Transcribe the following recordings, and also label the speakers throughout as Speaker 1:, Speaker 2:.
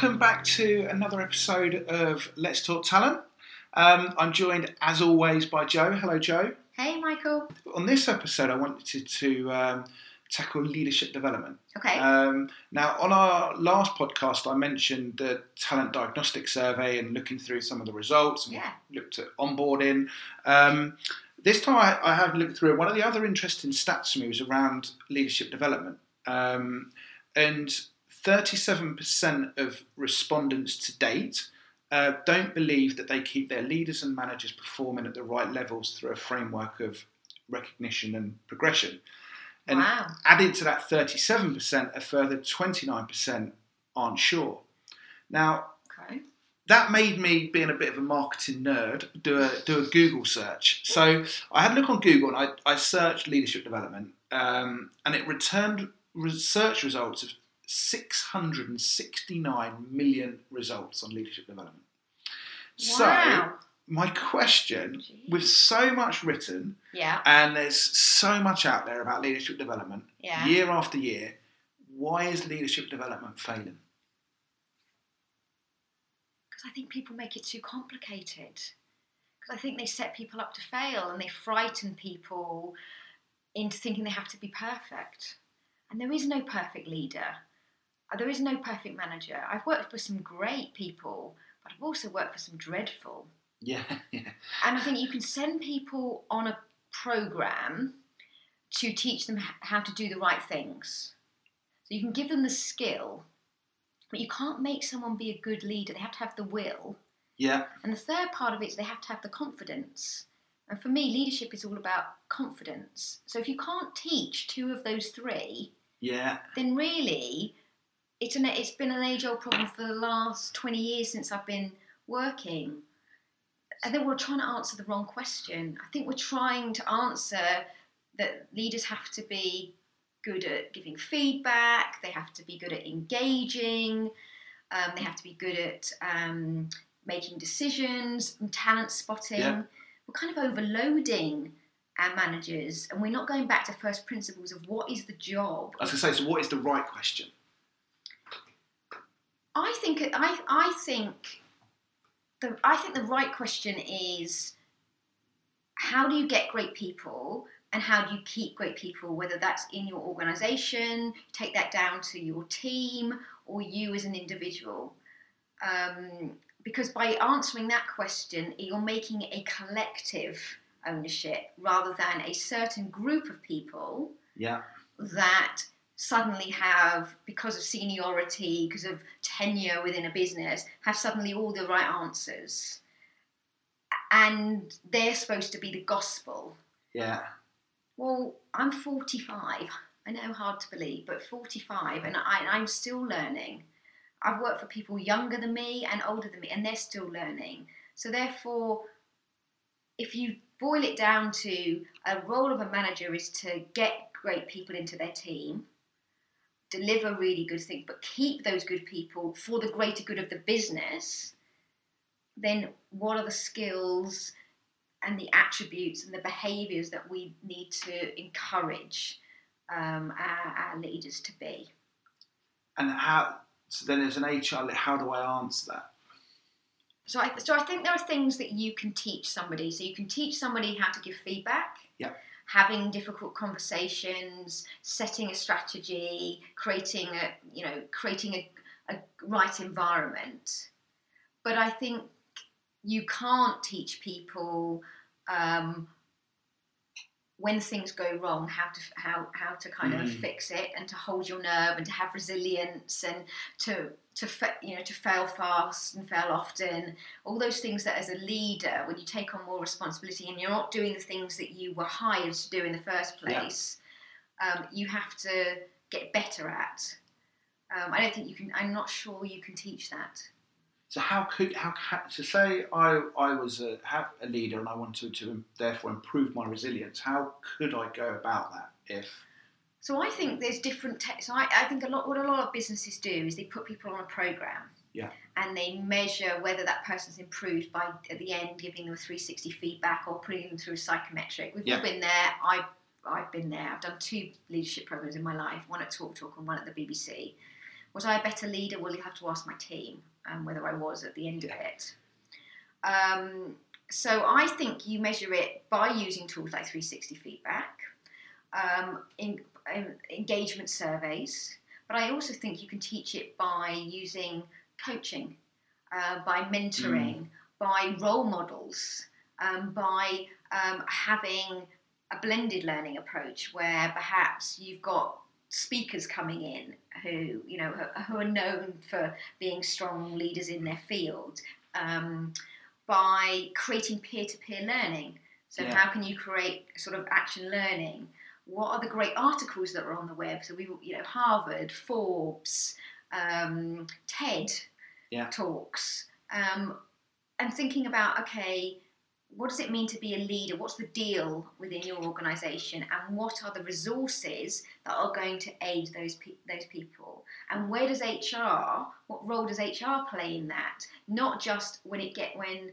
Speaker 1: welcome back to another episode of Let's Talk Talent. Um, I'm joined, as always, by Joe. Hello, Joe.
Speaker 2: Hey, Michael.
Speaker 1: On this episode, I wanted to, to um, tackle leadership development.
Speaker 2: Okay.
Speaker 1: Um, now, on our last podcast, I mentioned the talent diagnostic survey and looking through some of the results and
Speaker 2: Yeah.
Speaker 1: looked at onboarding. Um, this time, I, I had looked through. One of the other interesting stats for me was around leadership development. Um, and 37% of respondents to date uh, don't believe that they keep their leaders and managers performing at the right levels through a framework of recognition and progression. And
Speaker 2: wow.
Speaker 1: added to that 37%, a further 29% aren't sure. Now,
Speaker 2: Okay.
Speaker 1: that made me, being a bit of a marketing nerd, do a do a Google search. So I had a look on Google and I, I searched leadership development, um, and it returned research results of 669 million results on leadership development. So my question, with so much written
Speaker 2: Yeah.
Speaker 1: and there's so much out there about leadership development,
Speaker 2: Yeah.
Speaker 1: year after year, why is leadership development failing?
Speaker 2: Because I think people make it too complicated. Because I think they set people up to fail and they frighten people into thinking they have to be perfect. And there is no perfect leader. Uh, There is no perfect manager. I've worked for some great people, but I've also worked for some dreadful.
Speaker 1: Yeah, yeah,
Speaker 2: And I think you can send people on a program to teach them how to do the right things. So you can give them the skill, but you can't make someone be a good leader. They have to have the will.
Speaker 1: yeah,
Speaker 2: And the third part of it is they have to have the confidence. And for me, leadership is all about confidence. So if you can't teach two of those three,
Speaker 1: yeah,
Speaker 2: then really it's an it's been an age old problem for the last 20 years since I've been working. I think we're trying to answer the wrong question. I think we're trying to answer that leaders have to be good at giving feedback, they have to be good at engaging, um, they have to be good at um, making decisions, and talent spotting.
Speaker 1: Yeah.
Speaker 2: We're kind of overloading our managers and we're not going back to first principles of what is the job
Speaker 1: I was going to say, so what is the right question?
Speaker 2: I think I I think the I think the right question is how do you get great people and how do you keep great people whether that's in your organization take that down to your team or you as an individual? Um, because by answering that question you're making a collective ownership rather than a certain group of people
Speaker 1: Yeah,
Speaker 2: that suddenly have, because of seniority, because of tenure within a business, have suddenly all the right answers. And they're supposed to be the gospel.
Speaker 1: yeah,
Speaker 2: Well, I'm 45. I know hard to believe, but 45, and I, I'm still learning. I've worked for people younger than me and older than me, and they're still learning. So, therefore, if you boil it down to a role of a manager is to get great people into their team, deliver really good things, but keep those good people for the greater good of the business, then what are the skills and the attributes and the behaviours that we need to encourage um, our, our leaders to be?
Speaker 1: and how? So then, as an HR, how do I answer that?
Speaker 2: So I, so I think there are things that you can teach somebody. So you can teach somebody how to give feedback.
Speaker 1: Yeah.
Speaker 2: Having difficult conversations, setting a strategy, creating a you know creating a, a right environment. But I think you can't teach people um, when things go wrong how to how how to kind of
Speaker 1: Mm.
Speaker 2: fix it and to hold your nerve and to have resilience and to to fa- you know to fail fast and fail often all those things that as a leader when you take on more responsibility and you're not doing the things that you were hired to do in the first
Speaker 1: Yeah.
Speaker 2: place um, you have to get better at um, I don't think you can I'm not sure you can teach that
Speaker 1: So how could how so say I I was a, a leader and I wanted to therefore improve my resilience. How could I go about that if
Speaker 2: So I think there's different. Te- so I, I think a lot. What a lot of businesses do is they put people on a program.
Speaker 1: Yeah.
Speaker 2: And they measure whether that person's improved by at the end giving them 360 feedback or putting them through a psychometric. We've
Speaker 1: Yeah.
Speaker 2: all been there. I I've been there. I've done two leadership programs in my life. One at Talk Talk and one at the BBC. Was I a better leader? Well, you have to ask my team um, whether I was at the end of it. Um, so I think you measure it by using tools like 360 feedback, um, in, in engagement surveys, but I also think you can teach it by using coaching, uh, by mentoring, mm. by role models, um, by um, having a blended learning approach where perhaps you've got speakers coming in who you know who are known for being strong leaders in their field um, by creating peer-to-peer learning so yeah. how can you create sort of action learning what are the great articles that are on the web so we you know harvard forbes um, ted
Speaker 1: yeah.
Speaker 2: talks um, and thinking about okay what does it mean to be a leader? What's the deal within your organisation, and what are the resources that are going to aid those pe- those people? And where does HR? What role does HR play in that? Not just when it get when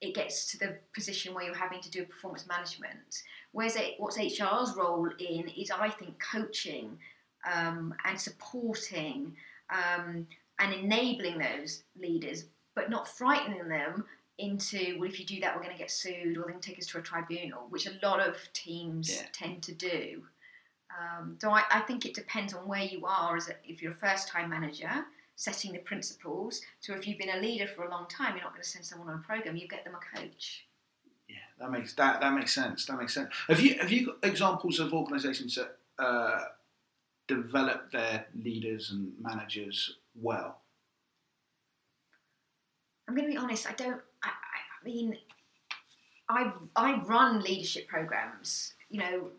Speaker 2: it gets to the position where you're having to do performance management. Where's it? What's HR's role in? Is I think coaching um, and supporting um, and enabling those leaders, but not frightening them into well if you do that we're going to get sued or then take us to a tribunal which a lot of teams yeah. tend to do um, so I, I, think it depends on where you are as a, if you're a first time manager setting the principles so if you've been a leader for a long time you're not going to send someone on a program you get them a coach
Speaker 1: yeah that makes that that makes sense that makes sense have you have you got examples of organizations that uh, develop their leaders and managers well
Speaker 2: I'm going to be honest. I don't. Mean, I I run leadership programs. You know,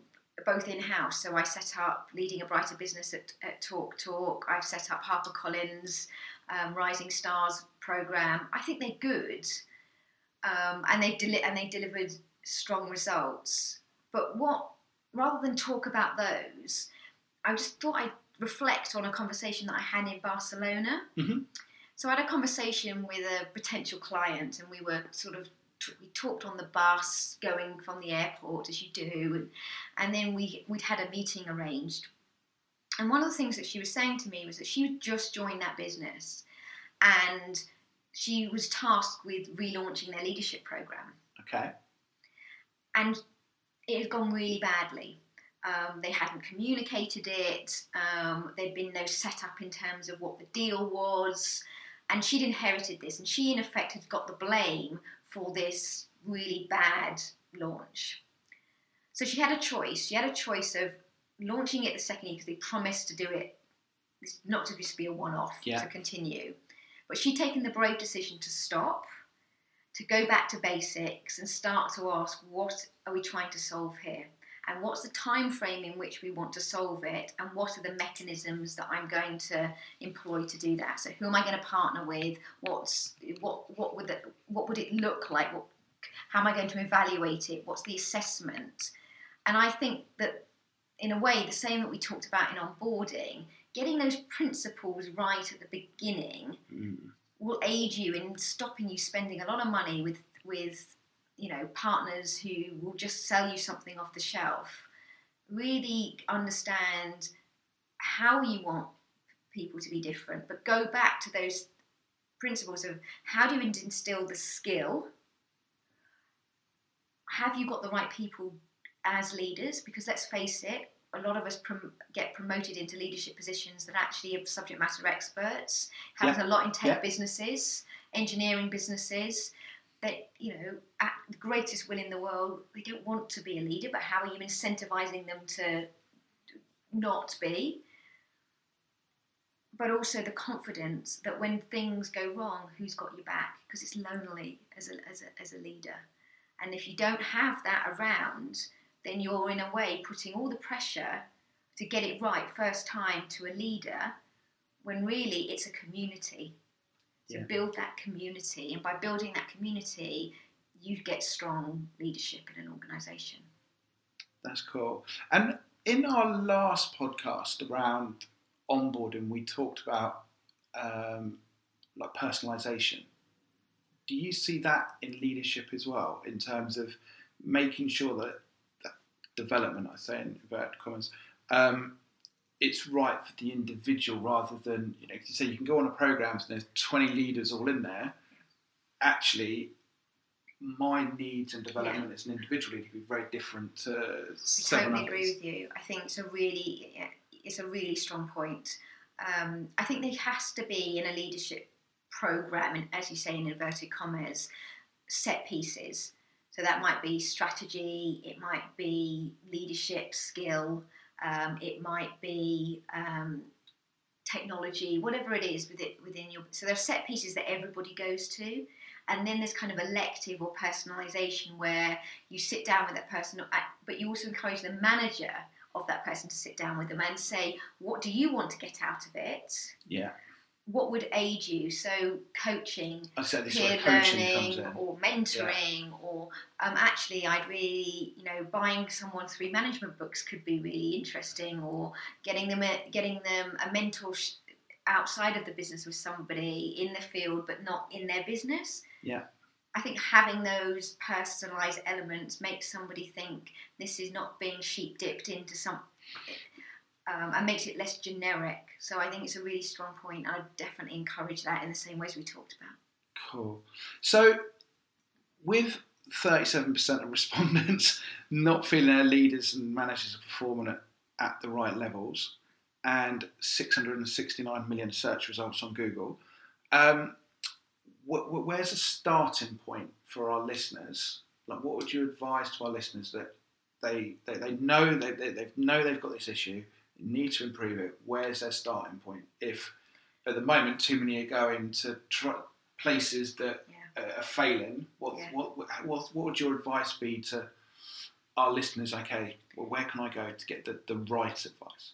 Speaker 2: both in house. So I set up leading a brighter business at, at Talk Talk. I've set up HarperCollins um, Rising Stars program. I think they're good, um, and they deli- and they delivered strong results. But what rather than talk about those, I just thought I'd reflect on a conversation that I had in Barcelona.
Speaker 1: Mm-hmm.
Speaker 2: So I had a conversation with a potential client, and we were sort of we talked on the bus going from the airport as you do, and then we we'd had a meeting arranged. And one of the things that she was saying to me was that she had just joined that business, and she was tasked with relaunching their leadership program.
Speaker 1: Okay.
Speaker 2: And it had gone really badly. Um, they hadn't communicated it. Um, there'd been no setup in terms of what the deal was and she'd inherited this, and she in effect had got the blame for this really bad launch. So she had a choice. She had a choice of launching it the second year because they promised to do it, not to just be a one-off, yeah. to continue. But she'd taken the brave decision to stop, to go back to basics, and start to ask, what are we trying to solve here? And what's the time frame in which we want to solve it and what are the mechanisms that I'm going to employ to do that? So who am I going to partner with? What's what what would it, what would it look like? What, how am I going to evaluate it? What's the assessment? And I think that in a way the same that we talked about in onboarding getting those principles right at the beginning
Speaker 1: mm.
Speaker 2: will aid you in stopping you spending a lot of money with with you know partners who will just sell you something off the shelf really understand how you want people to be different but go back to those principles of how do you instill the skill have you got the right people as leaders because let's face it a lot of us prom- get promoted into leadership positions that actually are subject matter experts happens yeah. a lot in tech yeah. businesses engineering businesses that you know at the greatest will in the world they don't want to be a leader but how are you incentivizing them to not be? But also the confidence that when things go wrong who's got your back? Because it's lonely as a, as, a, as a leader. And if you don't have that around then you're in a way putting all the pressure to get it right first time to a leader when really it's a community to yeah. build that community. And by building that community, you get strong leadership in an organisation.
Speaker 1: That's cool. And in our last podcast around onboarding, we talked about um, like personalisation. Do you see that in leadership as well, in terms of making sure that, that development, I say in inverted commas, um, it's right for the individual rather than you know you say you can go on a program and there's 20 leaders all in there actually my needs and development as an individual need to be very different to
Speaker 2: I
Speaker 1: seven
Speaker 2: totally
Speaker 1: others.
Speaker 2: agree with you. I think it's a really, it's a really strong point. Um, I think there has to be in a leadership program, and as you say in inverted commas, set pieces. So that might be strategy, it might be leadership skill, um, it might be um, technology, whatever it is within, within your. So there are set pieces that everybody goes to, and then there's kind of elective or personalisation where you sit down with that person, uh, but you also encourage the manager of that person to sit down with them and say, what do you want to get out of it?
Speaker 1: Yeah,
Speaker 2: What would aid you? So coaching,
Speaker 1: I said
Speaker 2: peer
Speaker 1: coaching
Speaker 2: learning or mentoring or um, actually I'd really you know buying someone three management books could be really interesting or getting them a, getting them a mentor sh- outside of the business with somebody in the field but not in their business
Speaker 1: Yeah.
Speaker 2: I think having those personalized elements makes somebody think this is not being sheep dipped into some um, and makes it less generic so I think it's a really strong point I'd definitely encourage that in the same ways we talked about
Speaker 1: Cool. So, with 37% of respondents not feeling their leaders and managers are performing at, at the right levels, and 669 million search results on Google, um, wh- wh- where's a starting point for our listeners? Like, what would you advise to our listeners that they they, they know they, they, they know they've got this issue, need to improve it? Where's their starting point? If at the moment too many are going to try, places that
Speaker 2: yeah
Speaker 1: are failing, what,
Speaker 2: Yeah.
Speaker 1: what, what, what, what would your advice be to our listeners? Okay, well, where can I go to get the, the right advice?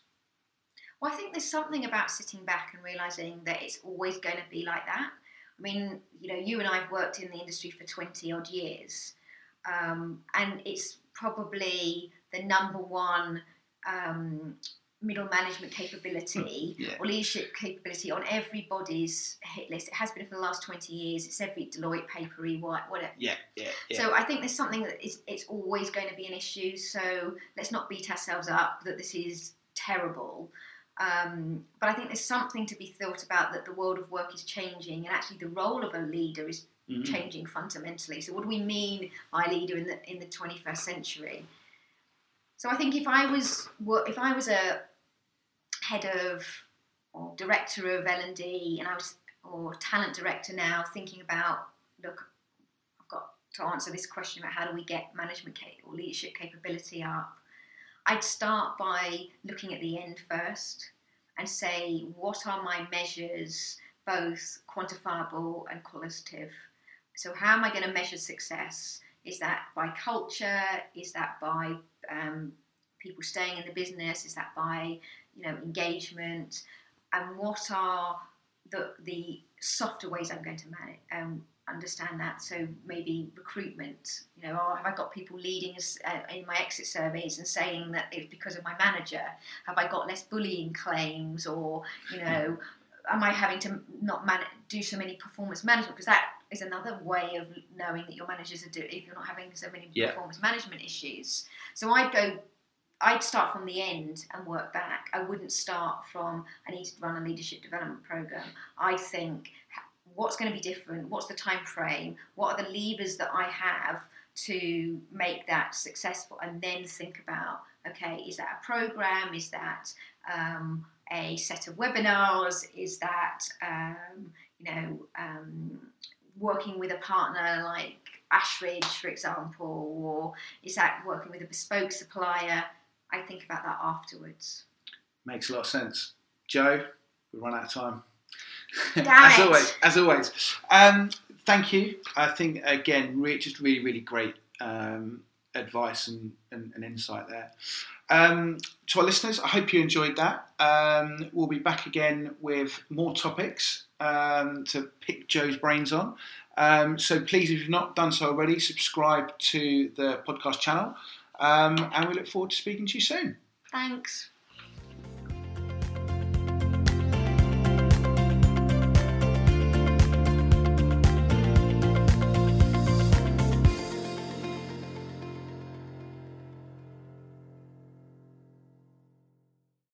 Speaker 2: Well, I think there's something about sitting back and realizing that it's always going to be like that. I mean, you know, you and I have worked in the industry for 20 odd years, um, and it's probably the number one um, middle management capability
Speaker 1: Yeah.
Speaker 2: or leadership capability on everybody's hit list. It has been for the last 20 years. It's every Deloitte paper, whatever.
Speaker 1: Yeah, yeah, yeah.
Speaker 2: So I think there's something that is it's always going to be an issue. So let's not beat ourselves up that this is terrible. Um, but I think there's something to be thought about that the world of work is changing, and actually the role of a leader is
Speaker 1: Mhm.
Speaker 2: changing fundamentally. So what do we mean by leader in the in the 21st century? So I think if I was if I was a head of or director of L and D, and I was or talent director now, thinking about look, I've got to answer this question about how do we get management cap- or leadership capability up. I'd start by looking at the end first and say what are my measures, both quantifiable and qualitative. So how am I going to measure success? Is that by culture? Is that by um, people staying in the business? Is that by you know engagement? And what are the the softer ways I'm going to manage um, understand that? So maybe recruitment. You know, have I got people leading us uh, in my exit surveys and saying that it's because of my manager? Have I got less bullying claims, or you know? Am I having to not man- do so many performance management? Because that is another way of knowing that your managers are doing. If you're not having so many
Speaker 1: Yeah.
Speaker 2: performance management issues, so I'd go I'd start from the end and work back. I wouldn't start from I need to run a leadership development program. I think what's going to be different? What's the time frame? What are the levers that I have to make that successful? And then think about okay, is that a program? Is that um, a set of webinars? Is that um, you know um, working with a partner like Ashridge, for example, or is that working with a bespoke supplier? I think about that afterwards.
Speaker 1: Makes a lot of sense. Joe, we run out of time. As
Speaker 2: it.
Speaker 1: always, as always. Um, thank you. I think again, re- just really, really great um, advice and, and, and insight there. Um, to our listeners, I hope you enjoyed that. Um, we'll be back again with more topics um, to pick Joe's brains on. Um, so please, if you've not done so already, subscribe to the podcast channel, um, and we look forward to speaking to you soon.
Speaker 2: Thanks.